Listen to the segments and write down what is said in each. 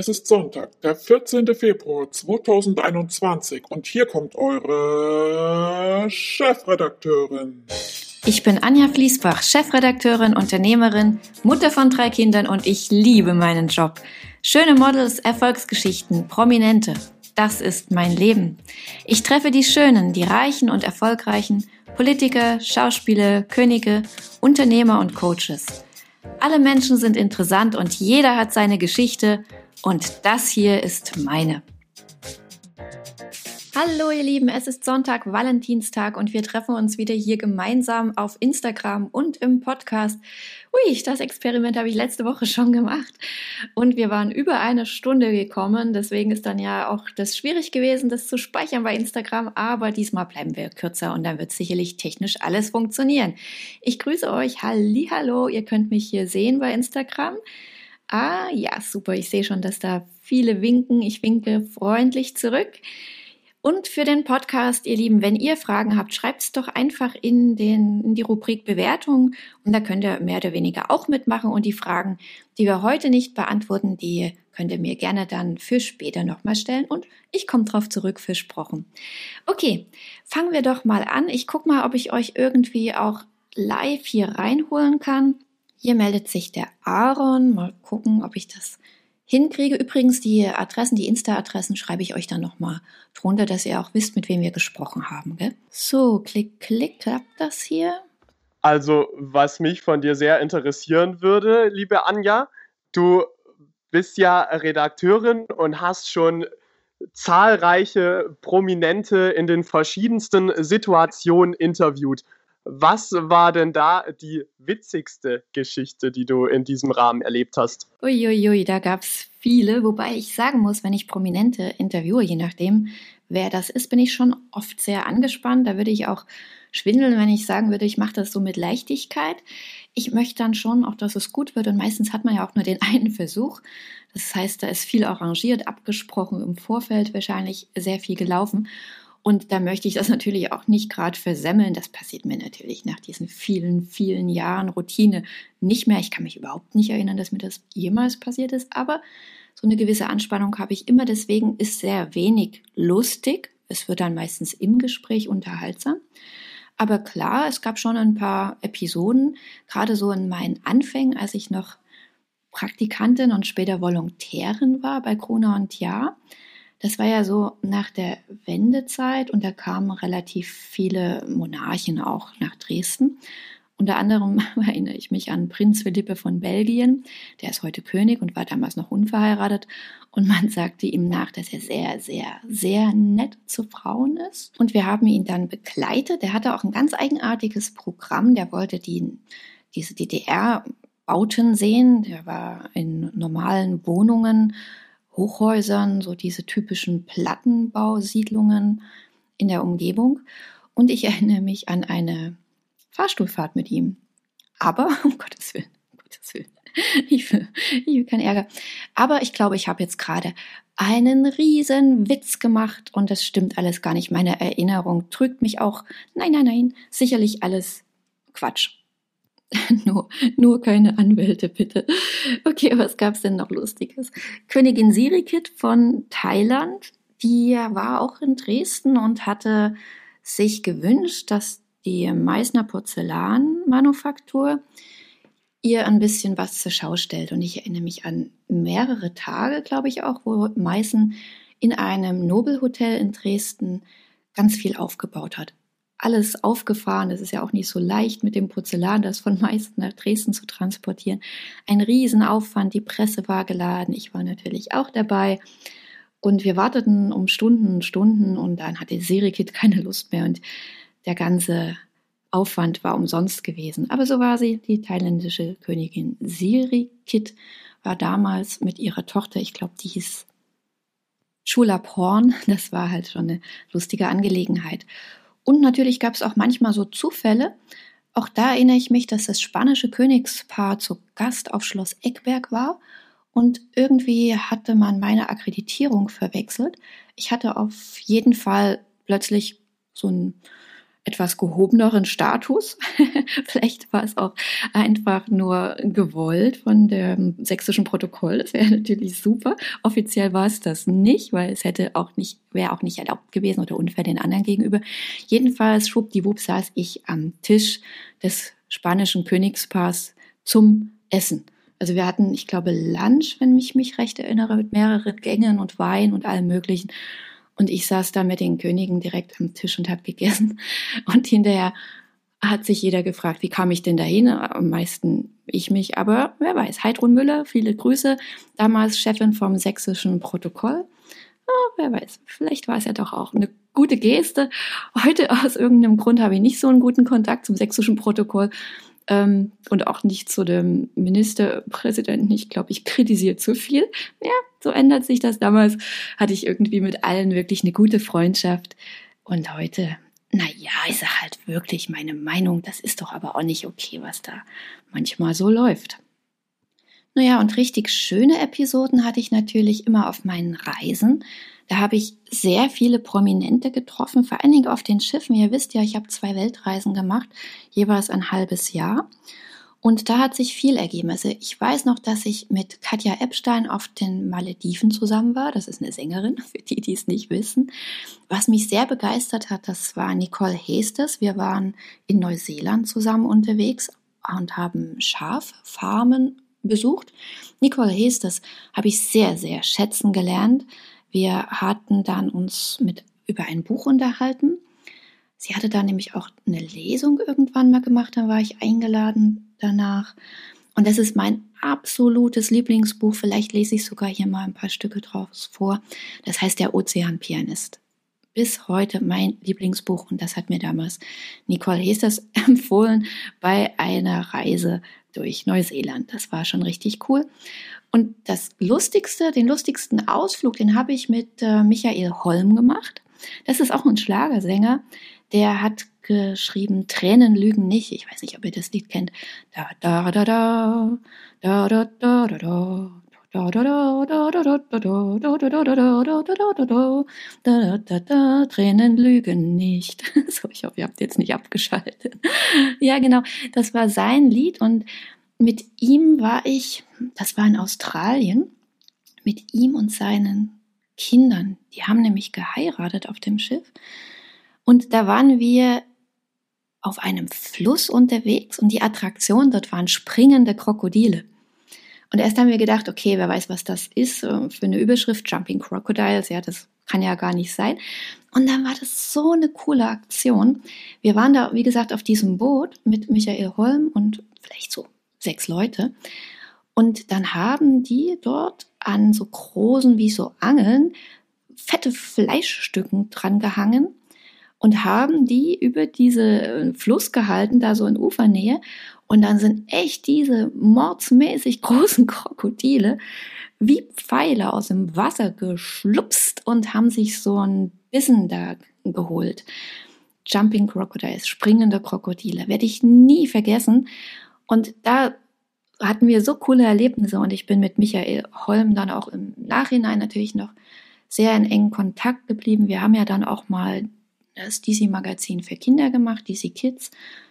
Es ist Sonntag, der 14. Februar 2021 und hier kommt eure Chefredakteurin. Ich bin Anja Fließbach, Chefredakteurin, Unternehmerin, Mutter von drei Kindern und ich liebe meinen Job. Schöne Models, Erfolgsgeschichten, Prominente. Das ist mein Leben. Ich treffe die Schönen, die Reichen und Erfolgreichen, Politiker, Schauspieler, Könige, Unternehmer und Coaches. Alle Menschen sind interessant und jeder hat seine Geschichte und das hier ist meine. Hallo ihr Lieben, es ist Sonntag, Valentinstag und wir treffen uns wieder hier gemeinsam auf Instagram und im Podcast. Ui, das Experiment habe ich letzte Woche schon gemacht und wir waren über eine Stunde gekommen. Deswegen ist dann ja auch das schwierig gewesen, das zu speichern bei Instagram. Aber diesmal bleiben wir kürzer und dann wird sicherlich technisch alles funktionieren. Ich grüße euch, hallo, ihr könnt mich hier sehen bei Instagram. Ah, ja, super. Ich sehe schon, dass da viele winken. Ich winke freundlich zurück. Und für den Podcast, ihr Lieben, wenn ihr Fragen habt, schreibt es doch einfach in, den, in die Rubrik Bewertung und da könnt ihr mehr oder weniger auch mitmachen und die Fragen, die wir heute nicht beantworten, die könnt ihr mir gerne dann für später nochmal stellen und ich komme drauf zurück, versprochen. Okay, fangen wir doch mal an. Ich gucke mal, ob ich euch irgendwie auch live hier reinholen kann. Hier meldet sich der Aaron. Mal gucken, ob ich das hinkriege. Übrigens, die Adressen, die Insta-Adressen schreibe ich euch dann nochmal drunter, dass ihr auch wisst, mit wem wir gesprochen haben. Gell? So, klick, klick, klappt das hier? Also, was mich von dir sehr interessieren würde, liebe Anja, du bist ja Redakteurin und hast schon zahlreiche Prominente in den verschiedensten Situationen interviewt. Was war denn da die witzigste Geschichte, die du in diesem Rahmen erlebt hast? Uiuiui, ui, ui, da gab es viele, wobei ich sagen muss, wenn ich Prominente interviewe, je nachdem, wer das ist, bin ich schon oft sehr angespannt. Da würde ich auch schwindeln, wenn ich sagen würde, ich mache das so mit Leichtigkeit. Ich möchte dann schon auch, dass es gut wird und meistens hat man ja auch nur den einen Versuch. Das heißt, da ist viel arrangiert, abgesprochen, im Vorfeld wahrscheinlich sehr viel gelaufen. Und da möchte ich das natürlich auch nicht gerade versemmeln. Das passiert mir natürlich nach diesen vielen, vielen Jahren Routine nicht mehr. Ich kann mich überhaupt nicht erinnern, dass mir das jemals passiert ist. Aber so eine gewisse Anspannung habe ich immer. Deswegen ist sehr wenig lustig. Es wird dann meistens im Gespräch unterhaltsam. Aber klar, es gab schon ein paar Episoden, gerade so in meinen Anfängen, als ich noch Praktikantin und später Volontärin war bei Krone und Jahr. Das war ja so nach der Wendezeit und da kamen relativ viele Monarchen auch nach Dresden. Unter anderem erinnere ich mich an Prinz Philippe von Belgien, der ist heute König und war damals noch unverheiratet. Und man sagte ihm nach, dass er sehr, sehr, sehr nett zu Frauen ist. Und wir haben ihn dann begleitet. Er hatte auch ein ganz eigenartiges Programm. Der wollte die, diese DDR-Bauten sehen. Der war in normalen Wohnungen Hochhäusern, so diese typischen Plattenbausiedlungen in der Umgebung. Und ich erinnere mich an eine Fahrstuhlfahrt mit ihm. Aber, um Gottes Willen, um Gottes Willen, ich will, ich will keinen Ärger. Aber ich glaube, ich habe jetzt gerade einen riesen Witz gemacht und das stimmt alles gar nicht. Meine Erinnerung trügt mich auch. Nein, nein, nein, sicherlich alles Quatsch. nur, nur keine Anwälte, bitte. Okay, was gab's denn noch Lustiges? Königin Sirikit von Thailand, die war auch in Dresden und hatte sich gewünscht, dass die Meißner Porzellanmanufaktur ihr ein bisschen was zur Schau stellt. Und ich erinnere mich an mehrere Tage, glaube ich auch, wo Meißen in einem Nobelhotel in Dresden ganz viel aufgebaut hat alles aufgefahren. Es ist ja auch nicht so leicht, mit dem Porzellan das von Meißen nach Dresden zu transportieren. Ein Riesenaufwand, die Presse war geladen, ich war natürlich auch dabei. Und wir warteten um Stunden und Stunden und dann hatte Serikit keine Lust mehr und der ganze Aufwand war umsonst gewesen. Aber so war sie, die thailändische Königin Sirikit war damals mit ihrer Tochter, ich glaube, die hieß Chulaporn, das war halt schon eine lustige Angelegenheit. Und natürlich gab es auch manchmal so Zufälle. Auch da erinnere ich mich, dass das spanische Königspaar zu Gast auf Schloss Eckberg war und irgendwie hatte man meine Akkreditierung verwechselt. Ich hatte auf jeden Fall plötzlich so ein etwas gehobeneren Status. Vielleicht war es auch einfach nur gewollt von dem sächsischen Protokoll. Das wäre natürlich super. Offiziell war es das nicht, weil es hätte auch nicht, wäre auch nicht erlaubt gewesen oder unfair den anderen gegenüber. Jedenfalls schwuppdiwupp saß ich am Tisch des spanischen Königspaars zum Essen. Also wir hatten, ich glaube, Lunch, wenn ich mich recht erinnere, mit mehreren Gängen und Wein und allem Möglichen. Und ich saß da mit den Königen direkt am Tisch und habe gegessen. Und hinterher hat sich jeder gefragt, wie kam ich denn dahin? Am meisten ich mich, aber wer weiß. Heidrun Müller, viele Grüße, damals Chefin vom sächsischen Protokoll. Oh, wer weiß, vielleicht war es ja doch auch eine gute Geste. Heute aus irgendeinem Grund habe ich nicht so einen guten Kontakt zum sächsischen Protokoll ähm, und auch nicht zu dem Ministerpräsidenten. Ich glaube, ich kritisiere zu viel. Ja, so ändert sich das. Damals hatte ich irgendwie mit allen wirklich eine gute Freundschaft. Und heute, naja, ich sage halt wirklich meine Meinung. Das ist doch aber auch nicht okay, was da manchmal so läuft. Naja, und richtig schöne Episoden hatte ich natürlich immer auf meinen Reisen. Da habe ich sehr viele Prominente getroffen, vor allen Dingen auf den Schiffen. Ihr wisst ja, ich habe zwei Weltreisen gemacht, jeweils ein halbes Jahr. Und da hat sich viel ergeben. Also ich weiß noch, dass ich mit Katja Epstein auf den Malediven zusammen war. Das ist eine Sängerin, für die, die es nicht wissen. Was mich sehr begeistert hat, das war Nicole Hestes. Wir waren in Neuseeland zusammen unterwegs und haben Schaffarmen besucht. Nicole Hestes habe ich sehr, sehr schätzen gelernt. Wir hatten dann uns mit über ein Buch unterhalten. Sie hatte da nämlich auch eine Lesung irgendwann mal gemacht, da war ich eingeladen danach. Und das ist mein absolutes Lieblingsbuch. Vielleicht lese ich sogar hier mal ein paar Stücke draus vor. Das heißt Der Ozeanpianist. Bis heute mein Lieblingsbuch und das hat mir damals Nicole Hesters empfohlen bei einer Reise durch Neuseeland. Das war schon richtig cool. Und das Lustigste, den lustigsten Ausflug, den habe ich mit äh, Michael Holm gemacht. Das ist auch ein Schlagersänger. Der hat geschrieben, Tränen lügen nicht. Ich weiß nicht, ob ihr das Lied kennt. Da, da, da, da, da, da, da, da, da. Tränen lügen nicht. So, ich hoffe, ihr habt jetzt nicht abgeschaltet. Ja, genau. Das war sein Lied und mit ihm war ich, das war in Australien, mit ihm und seinen Kindern. Die haben nämlich geheiratet auf dem Schiff. Und da waren wir auf einem Fluss unterwegs und die Attraktion dort waren springende Krokodile. Und erst haben wir gedacht, okay, wer weiß, was das ist äh, für eine Überschrift, Jumping Crocodiles, ja, das kann ja gar nicht sein. Und dann war das so eine coole Aktion. Wir waren da, wie gesagt, auf diesem Boot mit Michael Holm und vielleicht so sechs Leute. Und dann haben die dort an so großen wie so Angeln fette Fleischstücken dran gehangen und haben die über diese äh, Fluss gehalten, da so in Ufernähe. Und dann sind echt diese mordsmäßig großen Krokodile wie Pfeile aus dem Wasser geschlupst und haben sich so ein Bissen da geholt. Jumping Crocodiles, springende Krokodile, werde ich nie vergessen. Und da hatten wir so coole Erlebnisse und ich bin mit Michael Holm dann auch im Nachhinein natürlich noch sehr in engen Kontakt geblieben. Wir haben ja dann auch mal das DC Magazin für Kinder gemacht, DC Kids.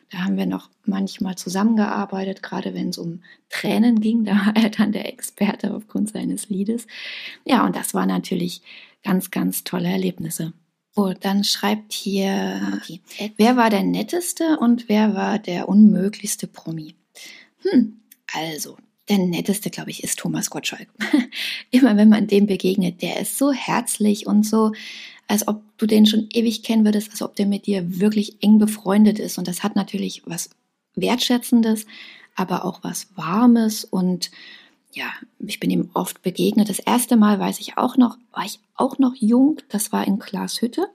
Da haben wir noch manchmal zusammengearbeitet, gerade wenn es um Tränen ging. Da war er dann der Experte aufgrund seines Liedes. Ja, und das waren natürlich ganz, ganz tolle Erlebnisse. Oh, dann schreibt hier, okay. wer war der netteste und wer war der unmöglichste Promi? Hm, also, der netteste, glaube ich, ist Thomas Gottschalk. Immer wenn man dem begegnet, der ist so herzlich und so, als ob du den schon ewig kennen würdest, als ob der mit dir wirklich eng befreundet ist. Und das hat natürlich was Wertschätzendes, aber auch was Warmes. Und ja, ich bin ihm oft begegnet. Das erste Mal weiß ich auch noch, war ich auch noch jung. Das war in Glashütte.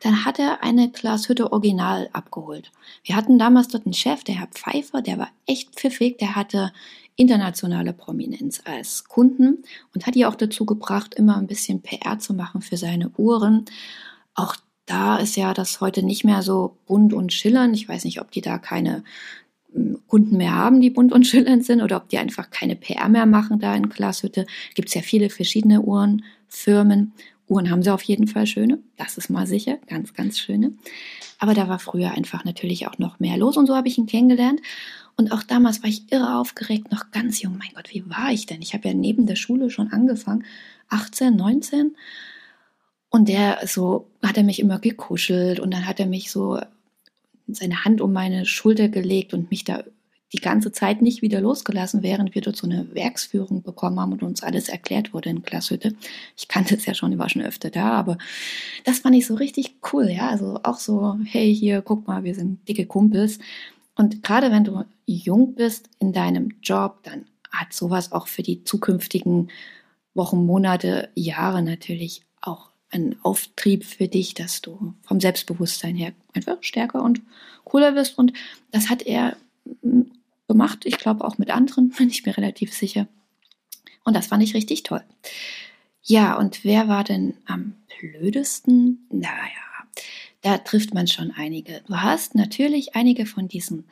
Dann hat er eine Glashütte Original abgeholt. Wir hatten damals dort einen Chef, der Herr Pfeiffer, der war echt pfiffig, der hatte internationale Prominenz als Kunden und hat die auch dazu gebracht, immer ein bisschen PR zu machen für seine Uhren. Auch da ist ja das heute nicht mehr so bunt und schillernd. Ich weiß nicht, ob die da keine hm, Kunden mehr haben, die bunt und schillernd sind oder ob die einfach keine PR mehr machen da in Glashütte. Gibt es ja viele verschiedene Uhrenfirmen Uhren haben sie auf jeden Fall schöne, das ist mal sicher, ganz, ganz schöne. Aber da war früher einfach natürlich auch noch mehr los und so habe ich ihn kennengelernt. Und auch damals war ich irre aufgeregt, noch ganz jung. Mein Gott, wie war ich denn? Ich habe ja neben der Schule schon angefangen, 18, 19. Und der so hat er mich immer gekuschelt und dann hat er mich so seine Hand um meine Schulter gelegt und mich da die ganze Zeit nicht wieder losgelassen, während wir dort so eine Werksführung bekommen haben und uns alles erklärt wurde in Glashütte. Ich kannte es ja schon, ich war schon öfter da, aber das fand ich so richtig cool, ja. Also auch so, hey, hier, guck mal, wir sind dicke Kumpels. Und gerade wenn du jung bist in deinem Job, dann hat sowas auch für die zukünftigen Wochen, Monate, Jahre natürlich auch einen Auftrieb für dich, dass du vom Selbstbewusstsein her einfach stärker und cooler wirst. Und das hat er gemacht. Ich glaube auch mit anderen, bin ich mir relativ sicher. Und das fand ich richtig toll. Ja, und wer war denn am blödesten? Naja, da trifft man schon einige. Du hast natürlich einige von diesen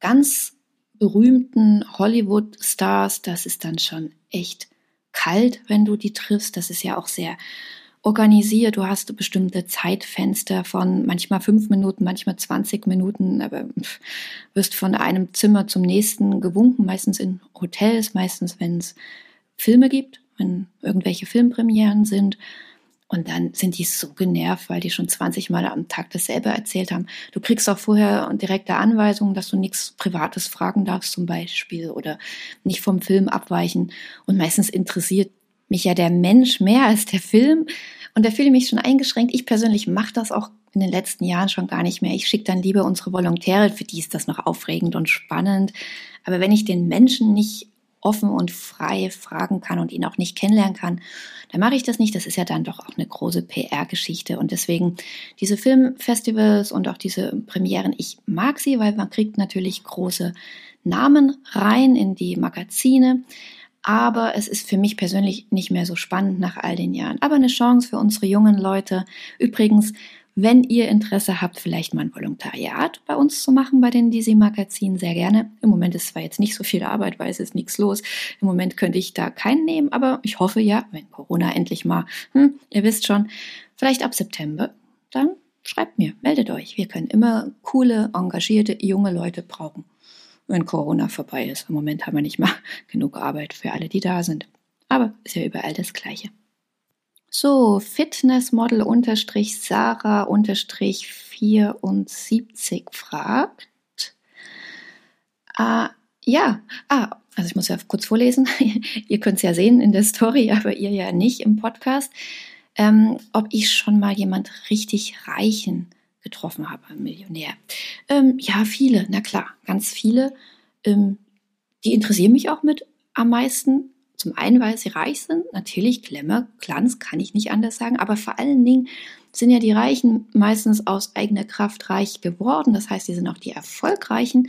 ganz berühmten Hollywood-Stars. Das ist dann schon echt kalt, wenn du die triffst. Das ist ja auch sehr organisiert. Du hast bestimmte Zeitfenster von manchmal fünf Minuten, manchmal 20 Minuten, aber wirst von einem Zimmer zum nächsten gewunken, meistens in Hotels, meistens wenn es Filme gibt, wenn irgendwelche Filmpremieren sind. Und dann sind die so genervt, weil die schon 20 Mal am Tag dasselbe erzählt haben. Du kriegst auch vorher direkte Anweisungen, dass du nichts Privates fragen darfst zum Beispiel oder nicht vom Film abweichen. Und meistens interessiert mich ja der Mensch mehr als der Film. Und da fühle ich mich schon eingeschränkt. Ich persönlich mache das auch in den letzten Jahren schon gar nicht mehr. Ich schicke dann lieber unsere Volontäre, für die ist das noch aufregend und spannend. Aber wenn ich den Menschen nicht offen und frei fragen kann und ihn auch nicht kennenlernen kann, dann mache ich das nicht. Das ist ja dann doch auch eine große PR-Geschichte. Und deswegen diese Filmfestivals und auch diese Premieren, ich mag sie, weil man kriegt natürlich große Namen rein in die Magazine aber es ist für mich persönlich nicht mehr so spannend nach all den Jahren. Aber eine Chance für unsere jungen Leute. Übrigens, wenn ihr Interesse habt, vielleicht mal ein Volontariat bei uns zu machen, bei den DC Magazinen, sehr gerne. Im Moment ist zwar jetzt nicht so viel Arbeit, weil es ist nichts los. Im Moment könnte ich da keinen nehmen, aber ich hoffe ja, wenn Corona endlich mal, hm, ihr wisst schon, vielleicht ab September, dann schreibt mir, meldet euch. Wir können immer coole, engagierte, junge Leute brauchen wenn Corona vorbei ist. Im Moment haben wir nicht mal genug Arbeit für alle, die da sind. Aber ist ja überall das Gleiche. So, Fitnessmodel unterstrich Sarah unterstrich 74 fragt. Ah, ja, ah, also ich muss ja kurz vorlesen. ihr könnt es ja sehen in der Story, aber ihr ja nicht im Podcast. Ähm, ob ich schon mal jemand richtig Reichen getroffen habe, ein Millionär. Ähm, ja, viele, na klar, ganz viele. Ähm, die interessieren mich auch mit am meisten. Zum einen, weil sie reich sind, natürlich Glamour, Glanz, kann ich nicht anders sagen, aber vor allen Dingen sind ja die Reichen meistens aus eigener Kraft reich geworden. Das heißt, sie sind auch die Erfolgreichen.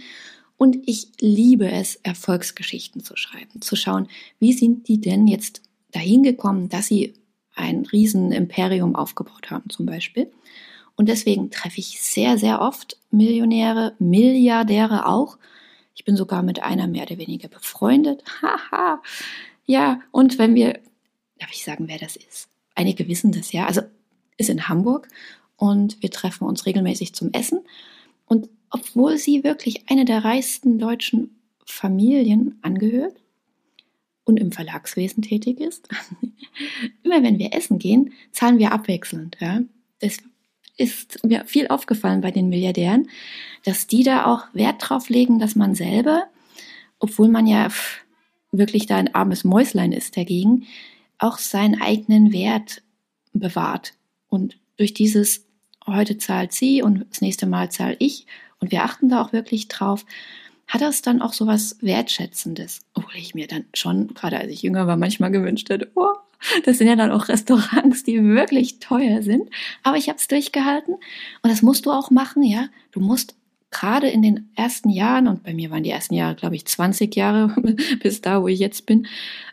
Und ich liebe es, Erfolgsgeschichten zu schreiben, zu schauen, wie sind die denn jetzt dahin gekommen, dass sie ein Riesenimperium aufgebaut haben, zum Beispiel. Und deswegen treffe ich sehr, sehr oft Millionäre, Milliardäre auch. Ich bin sogar mit einer mehr oder weniger befreundet. Haha. ja, und wenn wir, darf ich sagen, wer das ist? Einige wissen das ja. Also ist in Hamburg und wir treffen uns regelmäßig zum Essen. Und obwohl sie wirklich eine der reichsten deutschen Familien angehört und im Verlagswesen tätig ist, immer wenn wir essen gehen, zahlen wir abwechselnd. Ja? Das ist mir viel aufgefallen bei den Milliardären, dass die da auch Wert drauf legen, dass man selber, obwohl man ja wirklich da ein armes Mäuslein ist dagegen, auch seinen eigenen Wert bewahrt. Und durch dieses heute zahlt sie und das nächste Mal zahle ich und wir achten da auch wirklich drauf, hat das dann auch so was Wertschätzendes. Obwohl ich mir dann schon, gerade als ich jünger war, manchmal gewünscht hätte, oh, das sind ja dann auch Restaurants, die wirklich teuer sind. Aber ich habe es durchgehalten und das musst du auch machen, ja. Du musst gerade in den ersten Jahren, und bei mir waren die ersten Jahre, glaube ich, 20 Jahre bis da, wo ich jetzt bin,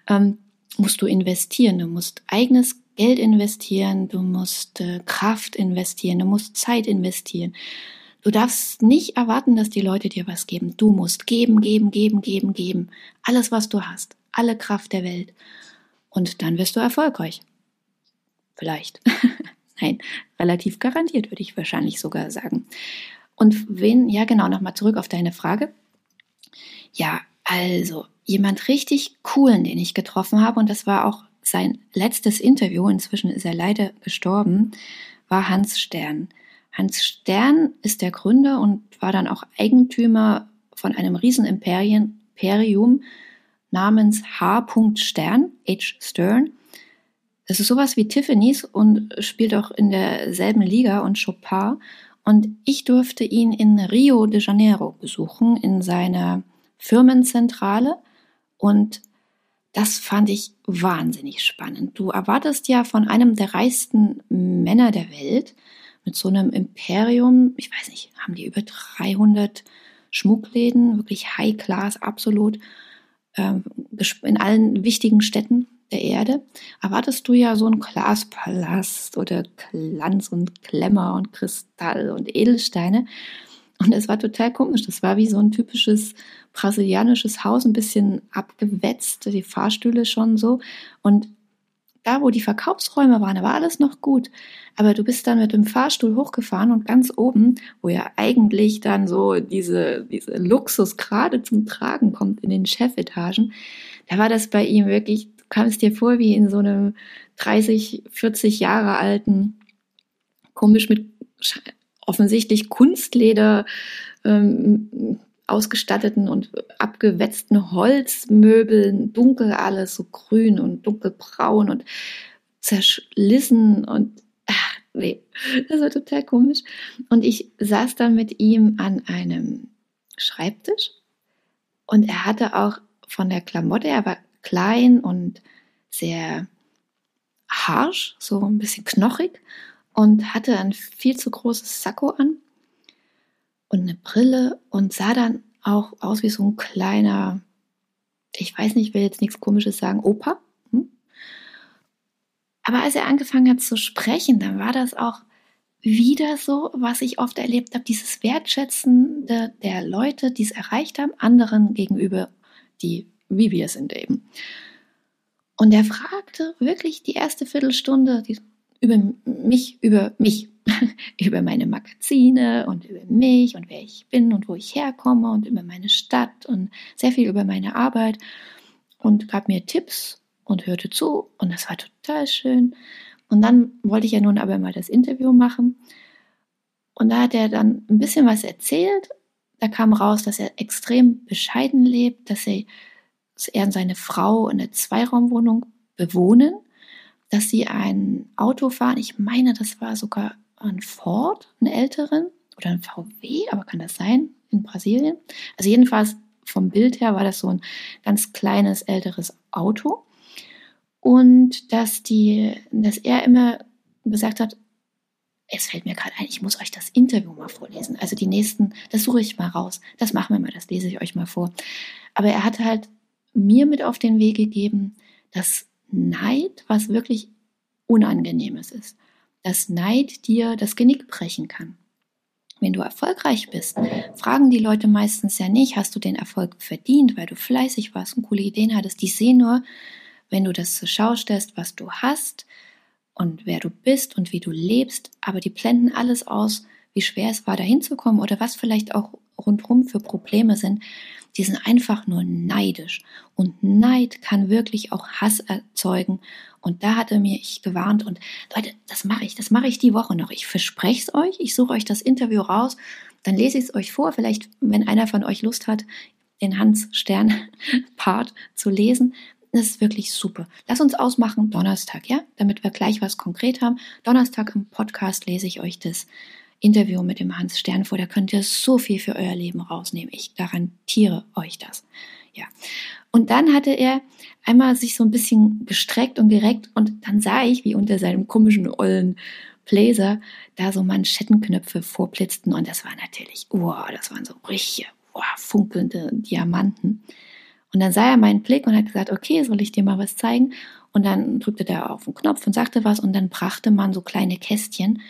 ähm, musst du investieren. Du musst eigenes Geld investieren, du musst äh, Kraft investieren, du musst Zeit investieren. Du darfst nicht erwarten, dass die Leute dir was geben. Du musst geben, geben, geben, geben, geben. Alles, was du hast. Alle Kraft der Welt und dann wirst du erfolgreich. Vielleicht. Nein, relativ garantiert würde ich wahrscheinlich sogar sagen. Und wen, ja genau, nochmal zurück auf deine Frage. Ja, also jemand richtig coolen, den ich getroffen habe, und das war auch sein letztes Interview, inzwischen ist er leider gestorben, war Hans Stern. Hans Stern ist der Gründer und war dann auch Eigentümer von einem Riesenimperium namens H. Stern, H. Stern. Das ist sowas wie Tiffany's und spielt auch in derselben Liga und Chopin. Und ich durfte ihn in Rio de Janeiro besuchen, in seiner Firmenzentrale. Und das fand ich wahnsinnig spannend. Du erwartest ja von einem der reichsten Männer der Welt mit so einem Imperium, ich weiß nicht, haben die über 300 Schmuckläden, wirklich High Class, absolut, in allen wichtigen Städten der Erde, erwartest du ja so einen Glaspalast oder Glanz und Klemmer und Kristall und Edelsteine. Und es war total komisch. Das war wie so ein typisches brasilianisches Haus, ein bisschen abgewetzt, die Fahrstühle schon so. Und da, wo die Verkaufsräume waren, da war alles noch gut. Aber du bist dann mit dem Fahrstuhl hochgefahren und ganz oben, wo ja eigentlich dann so diese, diese Luxus gerade zum Tragen kommt in den Chefetagen, da war das bei ihm wirklich, du kamst dir vor wie in so einem 30, 40 Jahre alten, komisch mit offensichtlich Kunstleder ähm, ausgestatteten und abgewetzten Holzmöbeln, dunkel alles, so grün und dunkelbraun und zerschlissen und ach, nee, das war total komisch. Und ich saß dann mit ihm an einem Schreibtisch und er hatte auch von der Klamotte, er war klein und sehr harsch, so ein bisschen knochig und hatte ein viel zu großes Sakko an und eine Brille und sah dann auch aus wie so ein kleiner, ich weiß nicht, ich will jetzt nichts Komisches sagen, Opa. Hm? Aber als er angefangen hat zu sprechen, dann war das auch wieder so, was ich oft erlebt habe, dieses Wertschätzen der, Leute, die es erreicht haben, anderen gegenüber, die wie wir sind eben. Und er fragte wirklich die erste Viertelstunde über mich, über mich, über meine Magazine und über mich und wer ich bin und wo ich herkomme und über meine Stadt und sehr viel über meine Arbeit und gab mir Tipps und hörte zu und das war total schön. Und dann wollte ich ja nun aber mal das Interview machen und da hat er dann ein bisschen was erzählt. Da kam raus, dass er extrem bescheiden lebt, dass er, dass er und seine Frau in einer Zweiraumwohnung bewohnen, dass sie ein Auto fahren. Ich meine, das war sogar ein Ford, einen älteren, oder ein VW, aber kann das sein, in Brasilien? Also jedenfalls vom Bild her war das so ein ganz kleines, älteres Auto. Und dass, die, dass er immer gesagt hat, es fällt mir gerade ein, ich muss euch das Interview mal vorlesen. Also die nächsten, das suche ich mal raus. Das machen wir mal, das lese ich euch mal vor. Aber er hat halt mir mit auf den Weg gegeben, dass Neid was wirklich Unangenehmes ist dass Neid dir das Genick brechen kann. Wenn du erfolgreich bist, fragen die Leute meistens ja nicht, hast du den Erfolg verdient, weil du fleißig warst und coole Ideen hattest. Die sehen nur, wenn du das zur Schau stellst, was du hast und wer du bist und wie du lebst, aber die blenden alles aus, wie schwer es war, da hinzukommen oder was vielleicht auch rundherum für Probleme sind, die sind einfach nur neidisch. Und Neid kann wirklich auch Hass erzeugen. Und da hatte mir ich gewarnt. Und Leute, das mache ich, das mache ich die Woche noch. Ich verspreche es euch. Ich suche euch das Interview raus. Dann lese ich es euch vor. Vielleicht, wenn einer von euch Lust hat, den Hans Stern Part zu lesen. Das ist wirklich super. Lass uns ausmachen Donnerstag, ja? Damit wir gleich was konkret haben. Donnerstag im Podcast lese ich euch das Interview mit dem Hans Stern vor. Da könnt ihr so viel für euer Leben rausnehmen. Ich garantiere euch das. Ja. Und dann hatte er einmal sich so ein bisschen gestreckt und gereckt und dann sah ich, wie unter seinem komischen ollen Bläser da so Manschettenknöpfe vorblitzten und das war natürlich, wow, das waren so richtige, wow, funkelnde Diamanten. Und dann sah er meinen Blick und hat gesagt, okay, soll ich dir mal was zeigen? Und dann drückte er auf den Knopf und sagte was und dann brachte man so kleine Kästchen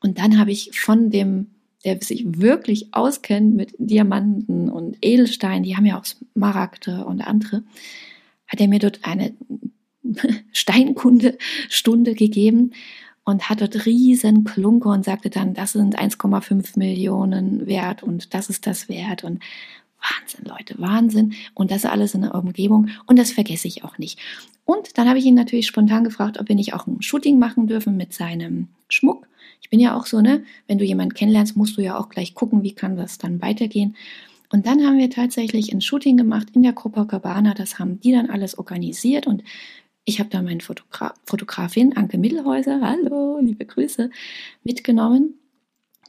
und dann habe ich von dem, der sich wirklich auskennt mit Diamanten und Edelsteinen, die haben ja auch Smaragde und andere, hat er mir dort eine Steinkunde-Stunde gegeben und hat dort riesen Klunke und sagte dann, das sind 1,5 Millionen wert und das ist das wert und Wahnsinn, Leute, Wahnsinn. Und das alles in der Umgebung und das vergesse ich auch nicht. Und dann habe ich ihn natürlich spontan gefragt, ob wir nicht auch ein Shooting machen dürfen mit seinem Schmuck. Ich bin ja auch so, ne, wenn du jemanden kennenlernst, musst du ja auch gleich gucken, wie kann das dann weitergehen. Und dann haben wir tatsächlich ein Shooting gemacht in der Copacabana. Das haben die dann alles organisiert und ich habe da meine Fotogra Fotografin Anke Mittelhäuser, hallo, liebe Grüße, mitgenommen.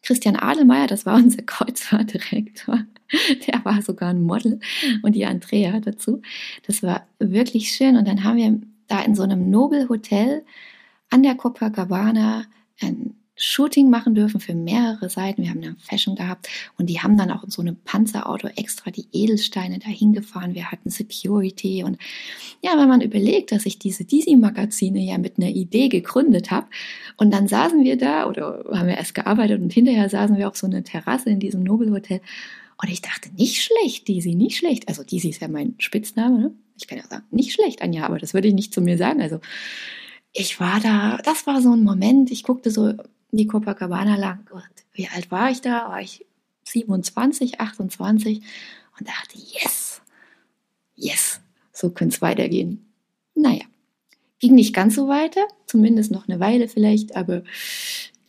Christian Adelmeier, das war unser Kreuzfahrtdirektor, der war sogar ein Model und die Andrea dazu. Das war wirklich schön und dann haben wir da in so einem Nobel Hotel an der Copacabana ein Shooting machen dürfen für mehrere Seiten. Wir haben dann Fashion gehabt und die haben dann auch in so einem Panzerauto extra die Edelsteine dahin gefahren. Wir hatten Security und ja, wenn man überlegt, dass ich diese Disi-Magazine ja mit einer Idee gegründet habe und dann saßen wir da oder haben wir erst gearbeitet und hinterher saßen wir auf so einer Terrasse in diesem Nobelhotel und ich dachte, nicht schlecht, Disi, nicht schlecht. Also Disi ist ja mein Spitzname, ne? Ich kann ja sagen, nicht schlecht, Anja, aber das würde ich nicht zu mir sagen. Also ich war da, das war so ein Moment, ich guckte so die Copacabana lang. Und wie alt war ich da? War ich 27, 28 und dachte, yes, yes, so könnte es weitergehen. Naja, ging nicht ganz so weiter, zumindest noch eine Weile vielleicht, aber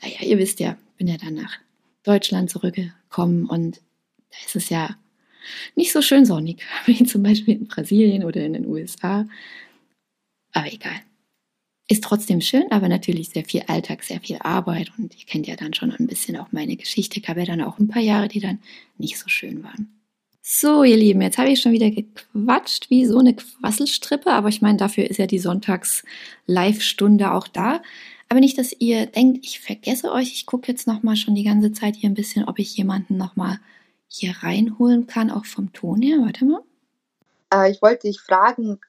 naja, ihr wisst ja, bin ja dann nach Deutschland zurückgekommen und da ist es ja nicht so schön sonnig, wie zum Beispiel in Brasilien oder in den USA. Aber egal. Ist trotzdem schön, aber natürlich sehr viel Alltag, sehr viel Arbeit. Und ihr kennt ja dann schon ein bisschen auch meine Geschichte. Gab ja dann auch ein paar Jahre, die dann nicht so schön waren. So, ihr Lieben, jetzt habe ich schon wieder gequatscht wie so eine Quasselstrippe, aber ich meine, dafür ist ja die Sonntags-Live-Stunde auch da. Aber nicht, dass ihr denkt, ich vergesse euch. Ich gucke jetzt nochmal schon die ganze Zeit hier ein bisschen, ob ich jemanden nochmal hier reinholen kann, auch vom Ton her. Warte mal. Äh, ich wollte dich fragen,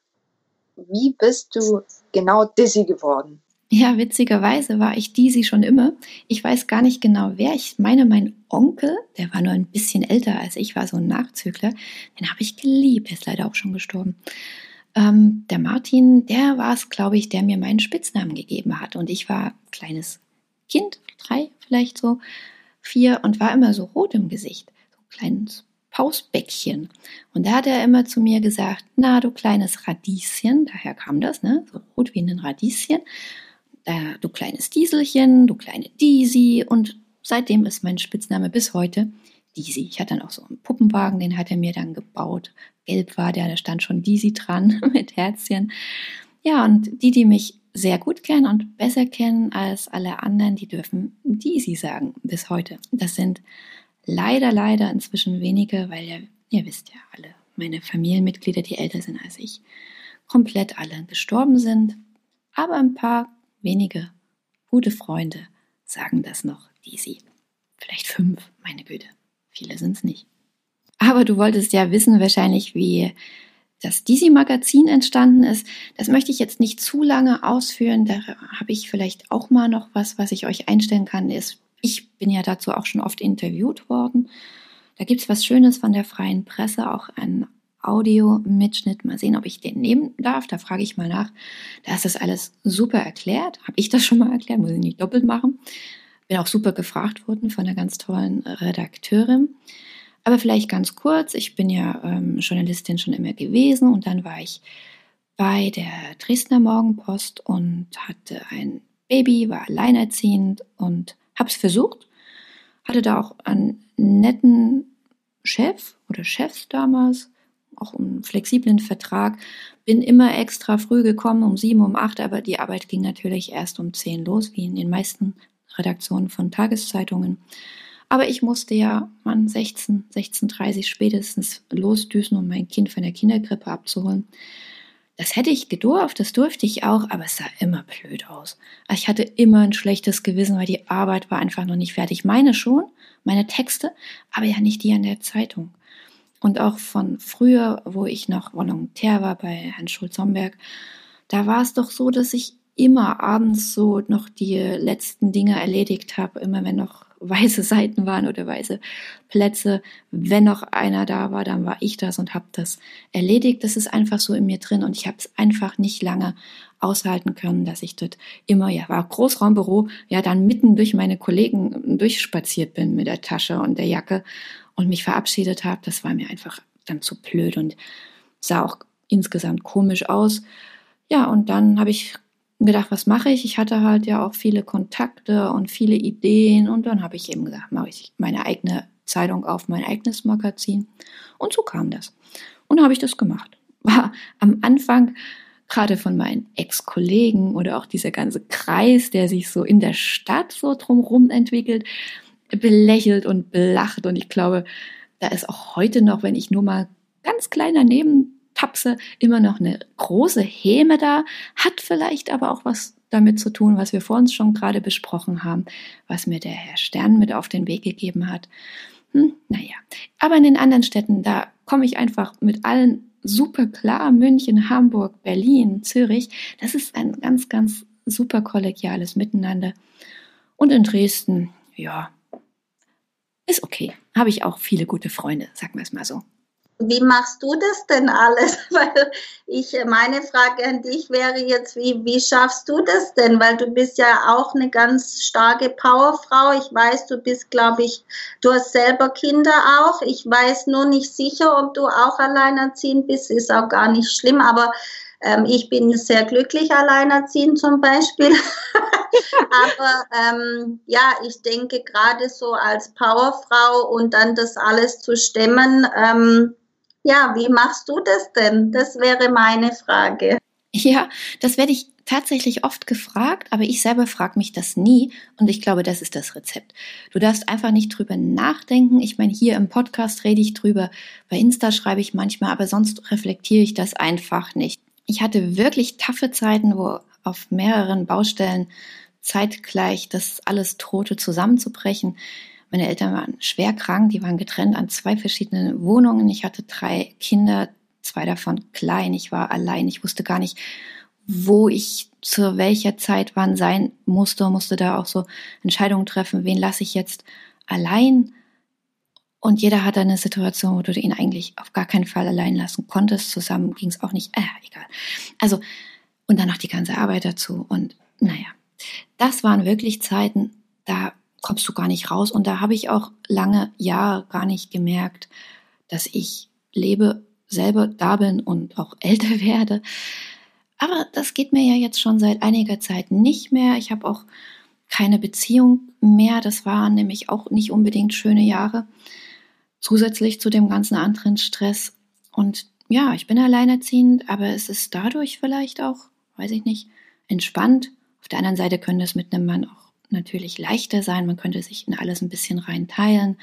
wie bist du genau Dizzy geworden? Ja, witzigerweise war ich Dizzy schon immer. Ich weiß gar nicht genau wer. Ich meine, mein Onkel, der war nur ein bisschen älter als ich, war so ein Nachzügler. Den habe ich geliebt. Er ist leider auch schon gestorben. Ähm, der Martin, der war es, glaube ich, der mir meinen Spitznamen gegeben hat. Und ich war kleines Kind, drei vielleicht so, vier und war immer so rot im Gesicht. So ein kleines Pausbäckchen. Und da hat er immer zu mir gesagt, na, du kleines Radieschen, daher kam das, ne, so rot wie ein Radieschen, da, du kleines Dieselchen, du kleine Disi und seitdem ist mein Spitzname bis heute Disi. Ich hatte dann auch so einen Puppenwagen, den hat er mir dann gebaut. Gelb war der, da stand schon Disi dran mit Herzchen. Ja, und die, die mich sehr gut kennen und besser kennen als alle anderen, die dürfen Disi sagen bis heute. Das sind Leider, leider inzwischen wenige, weil ja, ihr wisst ja alle, meine Familienmitglieder, die älter sind als ich, komplett alle gestorben sind. Aber ein paar wenige gute Freunde sagen das noch, die sie. Vielleicht fünf, meine Güte. Viele sind es nicht. Aber du wolltest ja wissen wahrscheinlich, wie das Disi-Magazin entstanden ist. Das möchte ich jetzt nicht zu lange ausführen. Da habe ich vielleicht auch mal noch was, was ich euch einstellen kann. Es ich bin ja dazu auch schon oft interviewt worden. Da gibt es was Schönes von der freien Presse, auch ein Audio-Mitschnitt. Mal sehen, ob ich den nehmen darf. Da frage ich mal nach. Da ist das alles super erklärt. Habe ich das schon mal erklärt? Muss ich nicht doppelt machen. Bin auch super gefragt worden von einer ganz tollen Redakteurin. Aber vielleicht ganz kurz. Ich bin ja ähm, Journalistin schon immer gewesen und dann war ich bei der Dresdner Morgenpost und hatte ein Baby, war alleinerziehend und habe es versucht, hatte da auch einen netten Chef oder Chefs damals, auch einen flexiblen Vertrag. Bin immer extra früh gekommen, um sieben, um acht, aber die Arbeit ging natürlich erst um zehn los, wie in den meisten Redaktionen von Tageszeitungen. Aber ich musste ja man 16, 16.30 spätestens losdüsen, um mein Kind von der Kindergrippe abzuholen. Das hätte ich gedurft, das durfte ich auch, aber es sah immer blöd aus. Ich hatte immer ein schlechtes Gewissen, weil die Arbeit war einfach noch nicht fertig. Meine schon, meine Texte, aber ja nicht die an der Zeitung. Und auch von früher, wo ich noch Volontär war bei Herrn Schulz-Homberg, da war es doch so, dass ich immer abends so noch die letzten Dinge erledigt habe, immer wenn noch weiße Seiten waren oder weiße Plätze. Wenn noch einer da war, dann war ich das und habe das erledigt. Das ist einfach so in mir drin und ich habe es einfach nicht lange aushalten können, dass ich dort immer, ja, war Großraumbüro, ja, dann mitten durch meine Kollegen durchspaziert bin mit der Tasche und der Jacke und mich verabschiedet habe. Das war mir einfach dann zu blöd und sah auch insgesamt komisch aus. Ja, und dann habe ich gedacht, was mache ich? Ich hatte halt ja auch viele Kontakte und viele Ideen und dann habe ich eben gesagt, mache ich meine eigene Zeitung auf, mein eigenes Magazin. Und so kam das. Und habe ich das gemacht. War am Anfang gerade von meinen Ex-Kollegen oder auch dieser ganze Kreis, der sich so in der Stadt so drumherum entwickelt, belächelt und belacht. Und ich glaube, da ist auch heute noch, wenn ich nur mal ganz klein daneben Tapse immer noch eine große Häme da, hat vielleicht aber auch was damit zu tun, was wir vor uns schon gerade besprochen haben, was mir der Herr Stern mit auf den Weg gegeben hat. Hm, naja, aber in den anderen Städten, da komme ich einfach mit allen super klar. München, Hamburg, Berlin, Zürich, das ist ein ganz, ganz super kollegiales Miteinander. Und in Dresden, ja, ist okay. Habe ich auch viele gute Freunde, sagen wir es mal so. Wie machst du das denn alles? Weil ich, meine Frage an dich wäre jetzt, wie, wie schaffst du das denn? Weil du bist ja auch eine ganz starke Powerfrau. Ich weiß, du bist, glaube ich, du hast selber Kinder auch. Ich weiß nur nicht sicher, ob du auch alleinerziehend bist. Ist auch gar nicht schlimm, aber ähm, ich bin sehr glücklich alleinerziehend zum Beispiel. aber ähm, ja, ich denke gerade so als Powerfrau und dann das alles zu stemmen, ähm, ja, wie machst du das denn? Das wäre meine Frage. Ja, das werde ich tatsächlich oft gefragt, aber ich selber frage mich das nie und ich glaube, das ist das Rezept. Du darfst einfach nicht drüber nachdenken. Ich meine, hier im Podcast rede ich drüber, bei Insta schreibe ich manchmal, aber sonst reflektiere ich das einfach nicht. Ich hatte wirklich taffe Zeiten, wo auf mehreren Baustellen zeitgleich das alles drohte zusammenzubrechen. Meine Eltern waren schwer krank, die waren getrennt an zwei verschiedenen Wohnungen. Ich hatte drei Kinder, zwei davon klein. Ich war allein. Ich wusste gar nicht, wo ich zu welcher Zeit wann sein musste, musste da auch so Entscheidungen treffen, wen lasse ich jetzt allein. Und jeder hatte eine Situation, wo du ihn eigentlich auf gar keinen Fall allein lassen konntest. Zusammen ging es auch nicht. Äh, egal. Also, und dann noch die ganze Arbeit dazu. Und naja, das waren wirklich Zeiten, da kommst du gar nicht raus. Und da habe ich auch lange Jahre gar nicht gemerkt, dass ich lebe, selber da bin und auch älter werde. Aber das geht mir ja jetzt schon seit einiger Zeit nicht mehr. Ich habe auch keine Beziehung mehr. Das waren nämlich auch nicht unbedingt schöne Jahre. Zusätzlich zu dem ganzen anderen Stress. Und ja, ich bin alleinerziehend, aber es ist dadurch vielleicht auch, weiß ich nicht, entspannt. Auf der anderen Seite könnte es mit einem Mann auch natürlich leichter sein. Man könnte sich in alles ein bisschen rein teilen.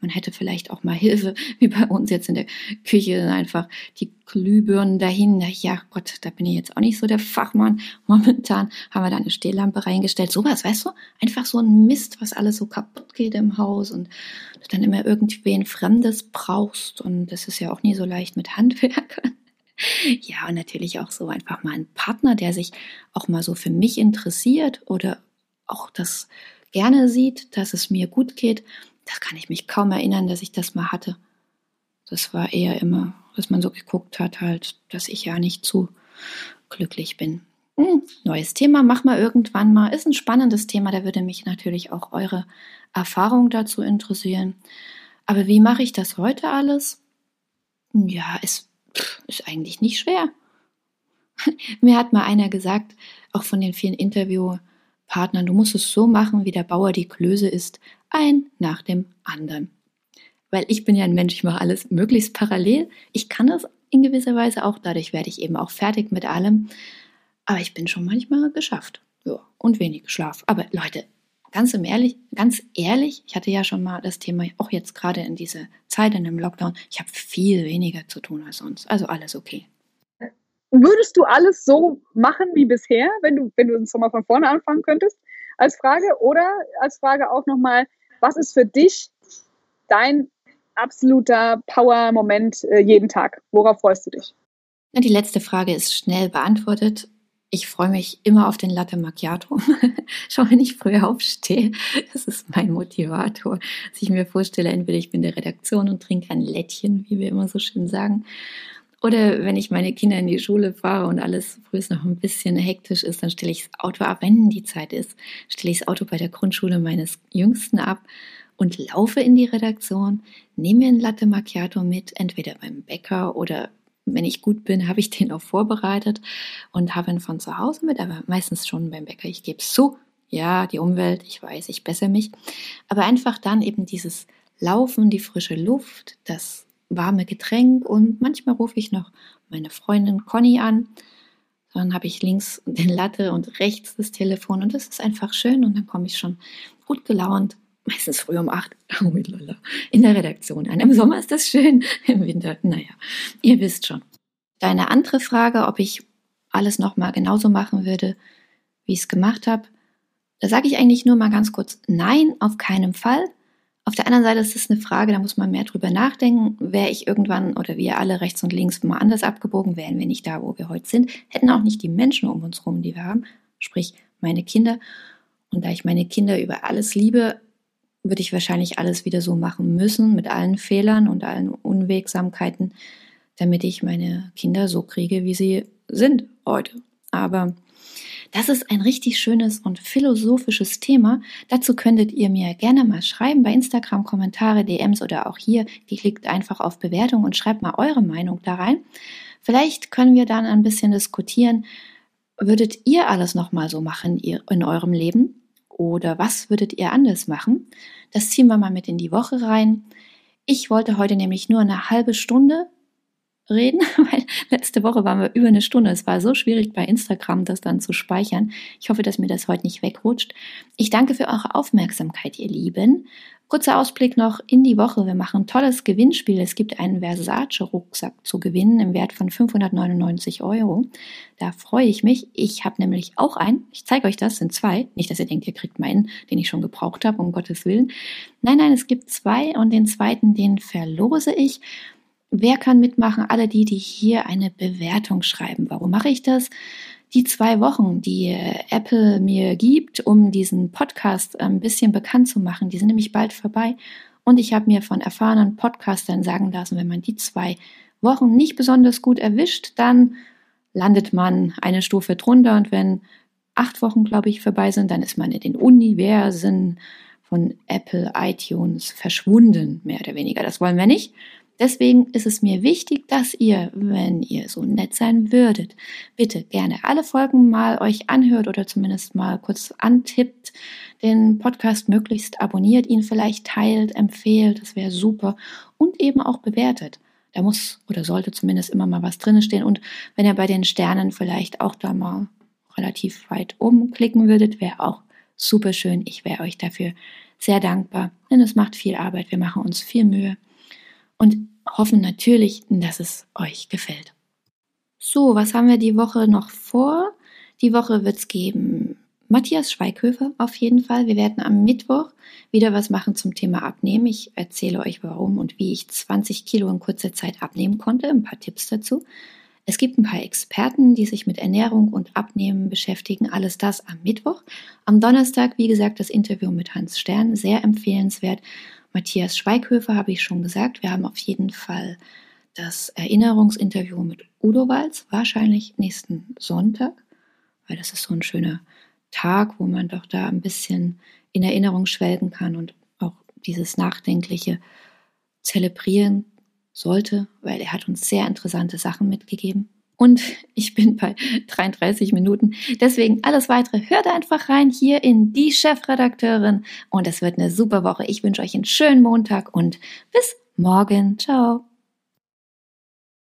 Man hätte vielleicht auch mal Hilfe, wie bei uns jetzt in der Küche, einfach die Glühbirnen dahin. Ja, Gott, da bin ich jetzt auch nicht so der Fachmann. Momentan haben wir da eine Stehlampe reingestellt. Sowas, weißt du? Einfach so ein Mist, was alles so kaputt geht im Haus und du dann immer irgendwen Fremdes brauchst. Und das ist ja auch nie so leicht mit Handwerkern. Ja, und natürlich auch so einfach mal ein Partner, der sich auch mal so für mich interessiert oder auch das gerne sieht, dass es mir gut geht, das kann ich mich kaum erinnern, dass ich das mal hatte. Das war eher immer, dass man so geguckt hat, halt, dass ich ja nicht zu glücklich bin. Hm, neues Thema, mach mal irgendwann mal. Ist ein spannendes Thema, da würde mich natürlich auch eure Erfahrung dazu interessieren. Aber wie mache ich das heute alles? Ja, es ist eigentlich nicht schwer. Mir hat mal einer gesagt, auch von den vielen Interviews, Partnern, du musst es so machen, wie der Bauer die Klöße ist, ein nach dem anderen. Weil ich bin ja ein Mensch, ich mache alles möglichst parallel. Ich kann es in gewisser Weise auch, dadurch werde ich eben auch fertig mit allem. Aber ich bin schon manchmal geschafft. Ja, und wenig Schlaf. Aber Leute, ganz ehrlich, ganz ehrlich, ich hatte ja schon mal das Thema, auch jetzt gerade in dieser Zeit in dem Lockdown, ich habe viel weniger zu tun als sonst. Also alles okay. Würdest du alles so machen wie bisher, wenn du, wenn du uns nochmal von vorne anfangen könntest, als Frage? Oder als Frage auch nochmal, was ist für dich dein absoluter Power-Moment äh, jeden Tag? Worauf freust du dich? Die letzte Frage ist schnell beantwortet. ich freue mich immer auf den Latte Macchiato. Schon wenn ich früh aufstehe, das ist mein Motivator, dass ich mir vorstelle, entweder ich bin in der Redaktion und trinke ein Lättchen, wie wir immer so schön sagen, oder wenn ich meine Kinder in die Schule fahre und alles früh noch ein bisschen hektisch ist, dann stelle ich das Auto ab. Wenn die Zeit ist, stelle ich das Auto bei der Grundschule meines Jüngsten ab und laufe in die Redaktion, nehme ein Latte Macchiato mit, entweder beim Bäcker oder wenn ich gut bin, habe ich den auch vorbereitet und habe ihn von zu Hause mit, aber meistens schon beim Bäcker. Ich gebe es zu, ja, die Umwelt, ich weiß, ich bessere mich, aber einfach dann eben dieses Laufen, die frische Luft, das warme Getränk und manchmal rufe ich noch meine Freundin Conny an. Dann habe ich links den Latte und rechts das Telefon und das ist einfach schön und dann komme ich schon gut gelaunt meistens früh um acht, in der Redaktion an. Im Sommer ist das schön, im Winter, naja, ihr wisst schon. Deine andere Frage, ob ich alles nochmal genauso machen würde, wie ich es gemacht habe, da sage ich eigentlich nur mal ganz kurz, nein, auf keinen Fall. Auf der anderen Seite ist es eine Frage, da muss man mehr drüber nachdenken. Wäre ich irgendwann oder wir alle rechts und links mal anders abgebogen, wären wir nicht da, wo wir heute sind, hätten auch nicht die Menschen um uns herum, die wir haben, sprich meine Kinder. Und da ich meine Kinder über alles liebe, würde ich wahrscheinlich alles wieder so machen müssen, mit allen Fehlern und allen Unwegsamkeiten, damit ich meine Kinder so kriege, wie sie sind heute. Aber das ist ein richtig schönes und philosophisches Thema. Dazu könntet ihr mir gerne mal schreiben bei Instagram, Kommentare, DMs oder auch hier. Klickt einfach auf Bewertung und schreibt mal eure Meinung da rein. Vielleicht können wir dann ein bisschen diskutieren. Würdet ihr alles nochmal so machen in eurem Leben? Oder was würdet ihr anders machen? Das ziehen wir mal mit in die Woche rein. Ich wollte heute nämlich nur eine halbe Stunde reden, weil letzte Woche waren wir über eine Stunde. Es war so schwierig bei Instagram, das dann zu speichern. Ich hoffe, dass mir das heute nicht wegrutscht. Ich danke für eure Aufmerksamkeit, ihr Lieben. Kurzer Ausblick noch in die Woche. Wir machen ein tolles Gewinnspiel. Es gibt einen Versace-Rucksack zu gewinnen im Wert von 599 Euro. Da freue ich mich. Ich habe nämlich auch einen. Ich zeige euch das, sind zwei. Nicht, dass ihr denkt, ihr kriegt meinen, den ich schon gebraucht habe, um Gottes Willen. Nein, nein, es gibt zwei und den zweiten, den verlose ich. Wer kann mitmachen? Alle die, die hier eine Bewertung schreiben. Warum mache ich das? die zwei Wochen, die äh, Apple mir gibt, um diesen Podcast ein bisschen bekannt zu machen, die sind nämlich bald vorbei. Und ich habe mir von erfahrenen Podcastern sagen lassen, wenn man die zwei Wochen nicht besonders gut erwischt, dann landet man eine Stufe drunter. Und wenn acht Wochen, glaube ich, vorbei sind, dann ist man in den Universen von Apple iTunes verschwunden, mehr oder weniger. Das wollen wir nicht. Deswegen ist es mir wichtig, dass ihr, wenn ihr so nett sein würdet, bitte gerne alle Folgen mal euch anhört oder zumindest mal kurz antippt, den Podcast möglichst abonniert, ihn vielleicht teilt, empfehlt, das wäre super und eben auch bewertet. Da muss oder sollte zumindest immer mal was drin stehen und wenn ihr bei den Sternen vielleicht auch da mal relativ weit oben klicken würdet, wäre auch super schön. Ich wäre euch dafür sehr dankbar, denn es macht viel Arbeit, wir machen uns viel Mühe und hoffen natürlich, dass es euch gefällt. So, was haben wir die Woche noch vor? Die Woche wird es geben Matthias Schweighöfer auf jeden Fall. Wir werden am Mittwoch wieder was machen zum Thema Abnehmen. Ich erzähle euch warum und wie ich 20 Kilo in kurzer Zeit abnehmen konnte. Ein paar Tipps dazu. Es gibt ein paar Experten, die sich mit Ernährung und Abnehmen beschäftigen. Alles das am Mittwoch. Am Donnerstag, wie gesagt, das Interview mit Hans Stern. Sehr empfehlenswert. Matthias Schweighöfer habe ich schon gesagt. Wir haben auf jeden Fall das Erinnerungsinterview mit Udo Walz, wahrscheinlich nächsten Sonntag, weil das ist so ein schöner Tag, wo man doch da ein bisschen in Erinnerung schwelgen kann und auch dieses Nachdenkliche zelebrieren sollte, weil er hat uns sehr interessante Sachen mitgegeben. Und ich bin bei 33 Minuten. Deswegen alles weitere hört einfach rein hier in die Chefredakteurin. Und es wird eine super Woche. Ich wünsche euch einen schönen Montag und bis morgen. Ciao.